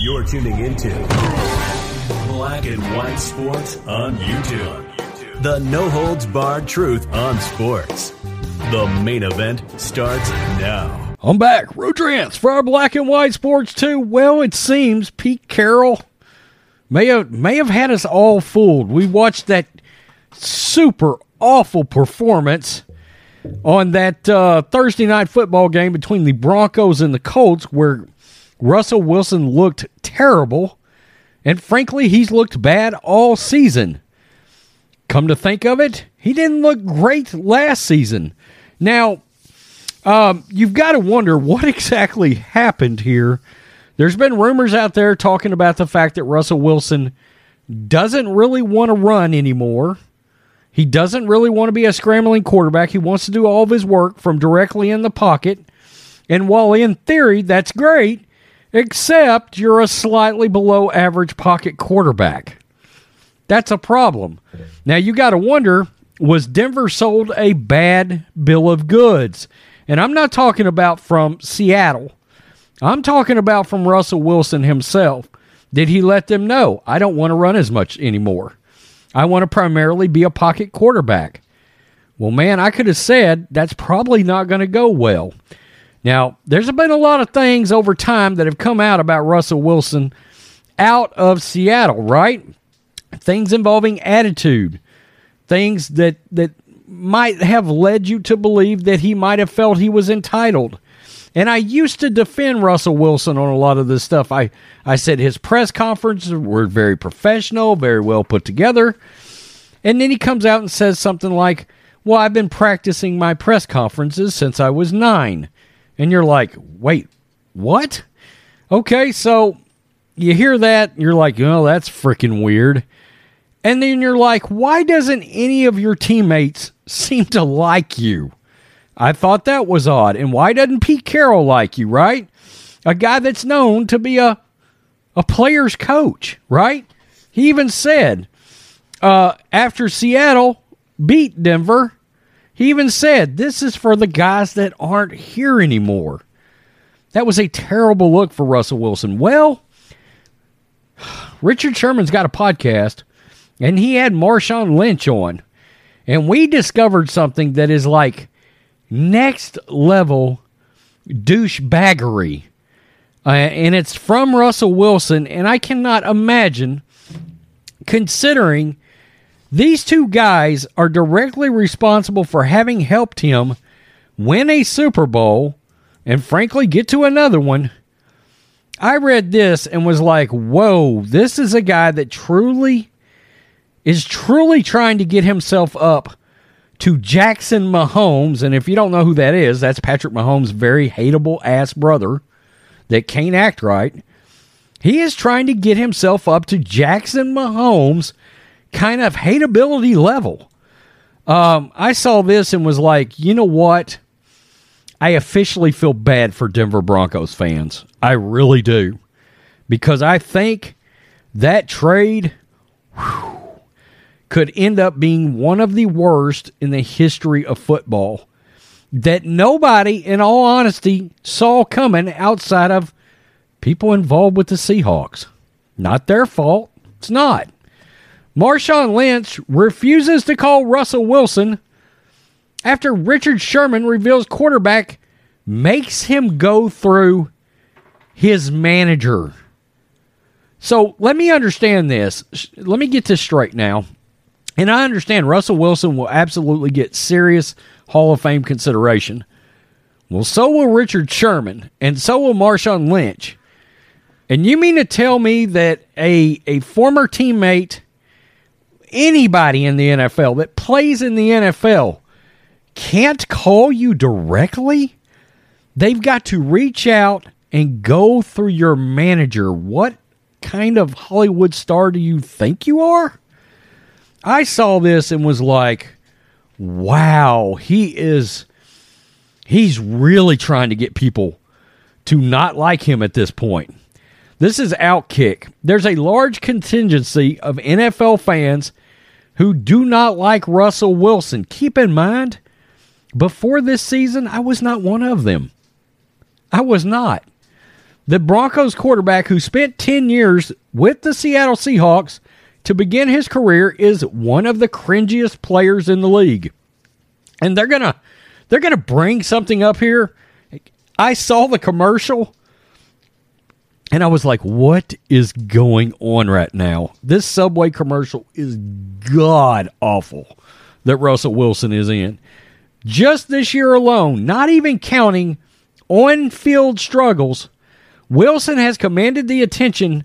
You're tuning into Black and White Sports on YouTube. The no holds barred truth on sports. The main event starts now. I'm back. Rodrance for our Black and White Sports 2. Well, it seems Pete Carroll may have may have had us all fooled. We watched that super awful performance on that uh, Thursday night football game between the Broncos and the Colts, where Russell Wilson looked terrible, and frankly, he's looked bad all season. Come to think of it, he didn't look great last season. Now, um, you've got to wonder what exactly happened here. There's been rumors out there talking about the fact that Russell Wilson doesn't really want to run anymore. He doesn't really want to be a scrambling quarterback. He wants to do all of his work from directly in the pocket. And while in theory that's great, except you're a slightly below average pocket quarterback. That's a problem. Now you got to wonder was Denver sold a bad bill of goods? And I'm not talking about from Seattle. I'm talking about from Russell Wilson himself. Did he let them know, I don't want to run as much anymore? I want to primarily be a pocket quarterback. Well, man, I could have said that's probably not going to go well. Now, there's been a lot of things over time that have come out about Russell Wilson out of Seattle, right? Things involving attitude, things that that might have led you to believe that he might have felt he was entitled. And I used to defend Russell Wilson on a lot of this stuff. I, I said his press conferences were very professional, very well put together. And then he comes out and says something like, Well, I've been practicing my press conferences since I was nine. And you're like, Wait, what? Okay, so you hear that, you're like, Oh, that's freaking weird. And then you're like, Why doesn't any of your teammates seem to like you? I thought that was odd. And why doesn't Pete Carroll like you, right? A guy that's known to be a a player's coach, right? He even said uh, after Seattle beat Denver, he even said, This is for the guys that aren't here anymore. That was a terrible look for Russell Wilson. Well, Richard Sherman's got a podcast, and he had Marshawn Lynch on. And we discovered something that is like next level douchebaggery. Uh, and it's from Russell Wilson. And I cannot imagine, considering these two guys are directly responsible for having helped him win a Super Bowl and, frankly, get to another one. I read this and was like, whoa, this is a guy that truly is truly trying to get himself up to Jackson Mahomes. And if you don't know who that is, that's Patrick Mahomes' very hateable ass brother that can't act right. He is trying to get himself up to Jackson Mahomes' kind of hateability level. Um, I saw this and was like, you know what? I officially feel bad for Denver Broncos fans. I really do. Because I think that trade whew, could end up being one of the worst in the history of football that nobody, in all honesty, saw coming outside of people involved with the Seahawks. Not their fault. It's not. Marshawn Lynch refuses to call Russell Wilson after Richard Sherman reveals quarterback makes him go through his manager. So let me understand this. Let me get this straight now. And I understand Russell Wilson will absolutely get serious Hall of Fame consideration. Well, so will Richard Sherman, and so will Marshawn Lynch. And you mean to tell me that a, a former teammate, anybody in the NFL that plays in the NFL, can't call you directly? They've got to reach out and go through your manager. What kind of Hollywood star do you think you are? I saw this and was like, wow, he is he's really trying to get people to not like him at this point. This is Outkick. There's a large contingency of NFL fans who do not like Russell Wilson. Keep in mind, before this season, I was not one of them. I was not. The Broncos quarterback who spent 10 years with the Seattle Seahawks to begin his career is one of the cringiest players in the league. And they're going to they're going to bring something up here. I saw the commercial and I was like, what is going on right now? This Subway commercial is god awful that Russell Wilson is in. Just this year alone, not even counting on field struggles, Wilson has commanded the attention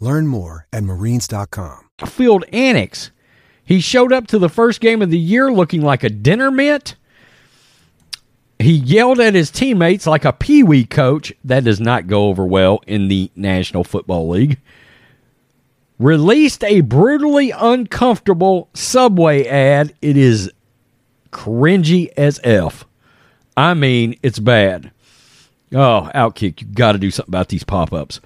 Learn more at marines.com. Field annex. He showed up to the first game of the year looking like a dinner mint. He yelled at his teammates like a pee wee coach. That does not go over well in the National Football League. Released a brutally uncomfortable Subway ad. It is cringy as F. I mean, it's bad. Oh, Outkick, you got to do something about these pop ups.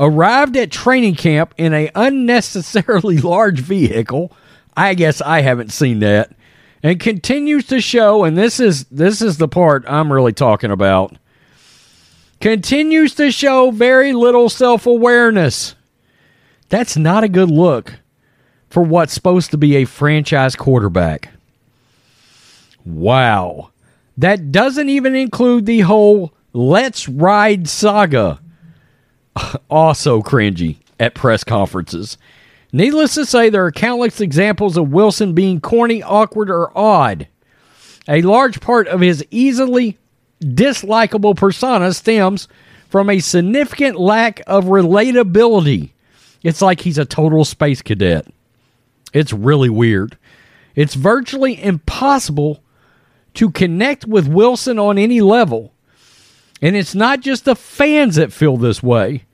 Arrived at training camp in a unnecessarily large vehicle. I guess I haven't seen that. And continues to show and this is this is the part I'm really talking about. Continues to show very little self-awareness. That's not a good look for what's supposed to be a franchise quarterback. Wow. That doesn't even include the whole let's ride saga also cringy at press conferences Needless to say, there are countless examples of Wilson being corny, awkward, or odd. A large part of his easily dislikable persona stems from a significant lack of relatability. It's like he's a total space cadet. It's really weird. It's virtually impossible to connect with Wilson on any level. And it's not just the fans that feel this way.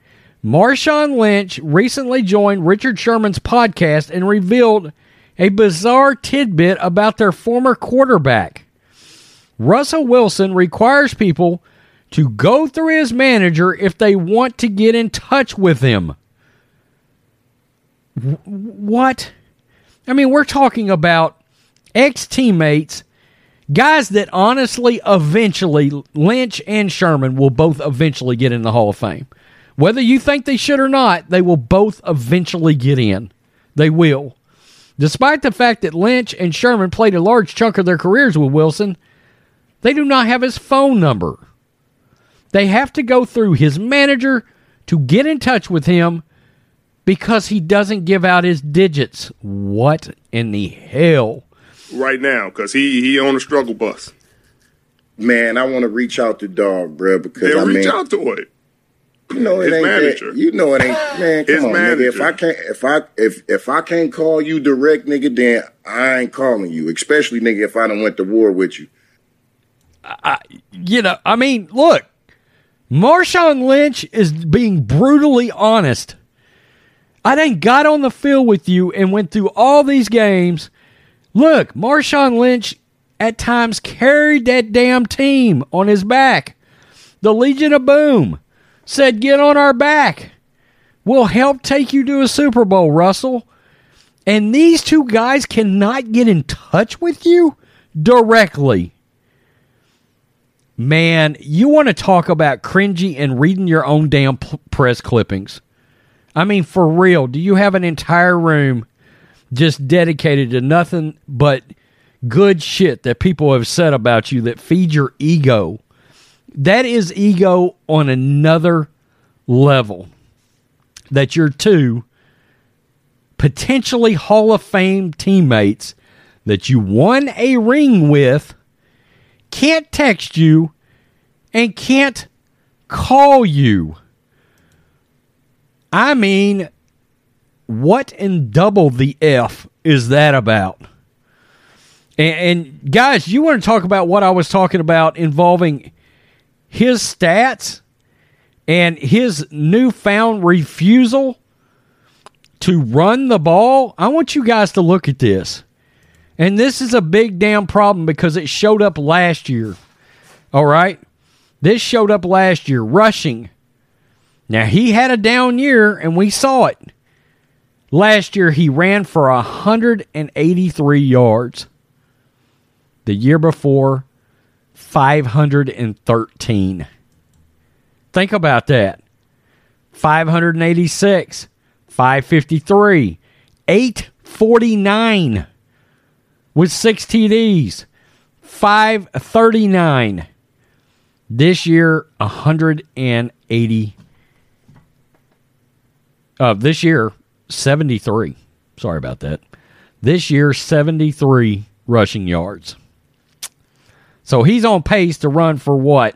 Marshawn Lynch recently joined Richard Sherman's podcast and revealed a bizarre tidbit about their former quarterback. Russell Wilson requires people to go through his manager if they want to get in touch with him. What? I mean, we're talking about ex teammates, guys that honestly, eventually, Lynch and Sherman will both eventually get in the Hall of Fame. Whether you think they should or not, they will both eventually get in. They will. Despite the fact that Lynch and Sherman played a large chunk of their careers with Wilson, they do not have his phone number. They have to go through his manager to get in touch with him because he doesn't give out his digits. What in the hell? Right now, because he he on a struggle bus. Man, I want to reach out to dog, bro, because Then I reach mean, out to it. you know it His ain't manager. that. You know it ain't. Man, come His on, nigga. If. I can't, if I if if I can't call you direct, nigga, then I ain't calling you. Especially, nigga, if I done went to war with you. I, you know, I mean, look, Marshawn Lynch is being brutally honest. I done got on the field with you and went through all these games. Look, Marshawn Lynch at times carried that damn team on his back. The Legion of Boom said, Get on our back. We'll help take you to a Super Bowl, Russell. And these two guys cannot get in touch with you directly. Man, you want to talk about cringy and reading your own damn press clippings. I mean, for real, do you have an entire room just dedicated to nothing but good shit that people have said about you that feed your ego? That is ego on another level. that your two potentially Hall of Fame teammates that you won a ring with can't text you and can't call you. I mean, what in double the F is that about? And, and, guys, you want to talk about what I was talking about involving his stats and his newfound refusal to run the ball? I want you guys to look at this. And this is a big damn problem because it showed up last year. All right? This showed up last year, rushing. Now, he had a down year, and we saw it. Last year, he ran for 183 yards. The year before, 513. Think about that. 586, 553, 849 with six TDs, 539. This year, 180. Uh, this year, 73. Sorry about that. This year, 73 rushing yards. So he's on pace to run for what?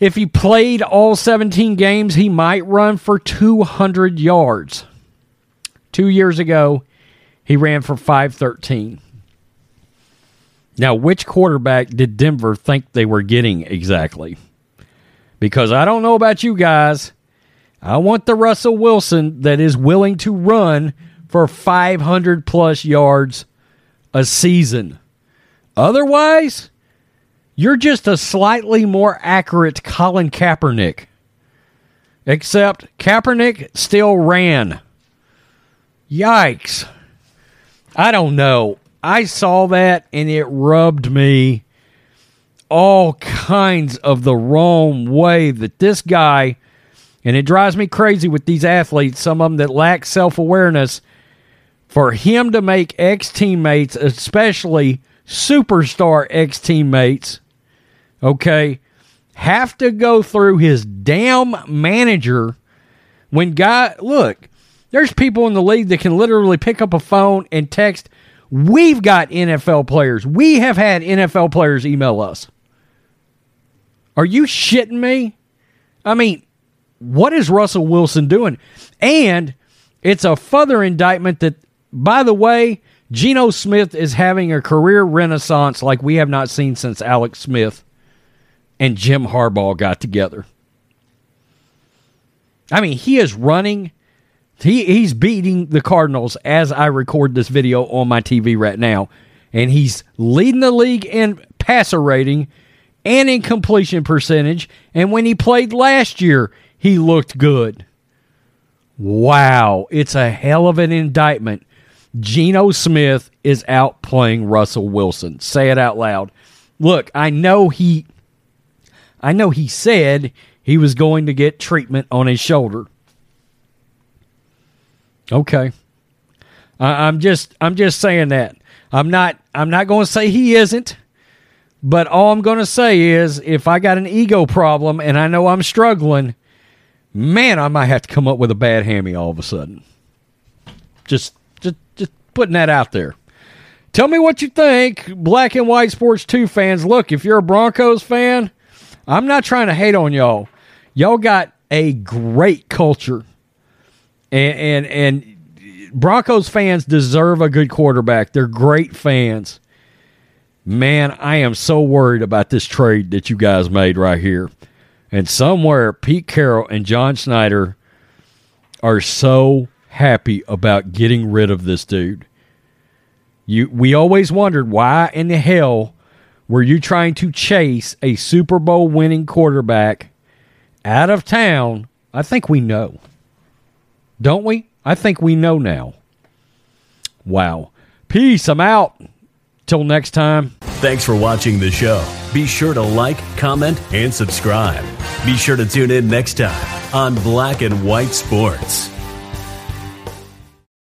If he played all 17 games, he might run for 200 yards. Two years ago, he ran for 513. Now, which quarterback did Denver think they were getting exactly? Because I don't know about you guys. I want the Russell Wilson that is willing to run for 500 plus yards a season. Otherwise, you're just a slightly more accurate Colin Kaepernick. Except Kaepernick still ran. Yikes. I don't know. I saw that and it rubbed me all kinds of the wrong way that this guy, and it drives me crazy with these athletes, some of them that lack self awareness, for him to make ex teammates, especially superstar ex teammates, okay, have to go through his damn manager when guy look, there's people in the league that can literally pick up a phone and text. We've got NFL players. We have had NFL players email us. Are you shitting me? I mean, what is Russell Wilson doing? And it's a further indictment that, by the way, Geno Smith is having a career renaissance like we have not seen since Alex Smith and Jim Harbaugh got together. I mean, he is running. He he's beating the Cardinals as I record this video on my TV right now, and he's leading the league in passer rating and in completion percentage. And when he played last year, he looked good. Wow, it's a hell of an indictment. Geno Smith is outplaying Russell Wilson. Say it out loud. Look, I know he I know he said he was going to get treatment on his shoulder. Okay. I, I'm just I'm just saying that. I'm not I'm not going to say he isn't. But all I'm going to say is if I got an ego problem and I know I'm struggling, man, I might have to come up with a bad hammy all of a sudden. Just just just putting that out there. Tell me what you think, Black and White Sports 2 fans. Look, if you're a Broncos fan, I'm not trying to hate on y'all. Y'all got a great culture. And and and Broncos fans deserve a good quarterback. They're great fans. Man, I am so worried about this trade that you guys made right here. And somewhere Pete Carroll and John Schneider are so happy about getting rid of this dude. You we always wondered why in the hell were you trying to chase a Super Bowl winning quarterback out of town I think we know. Don't we? I think we know now. Wow. Peace. I'm out. Till next time. Thanks for watching the show. Be sure to like, comment, and subscribe. Be sure to tune in next time on Black and White Sports.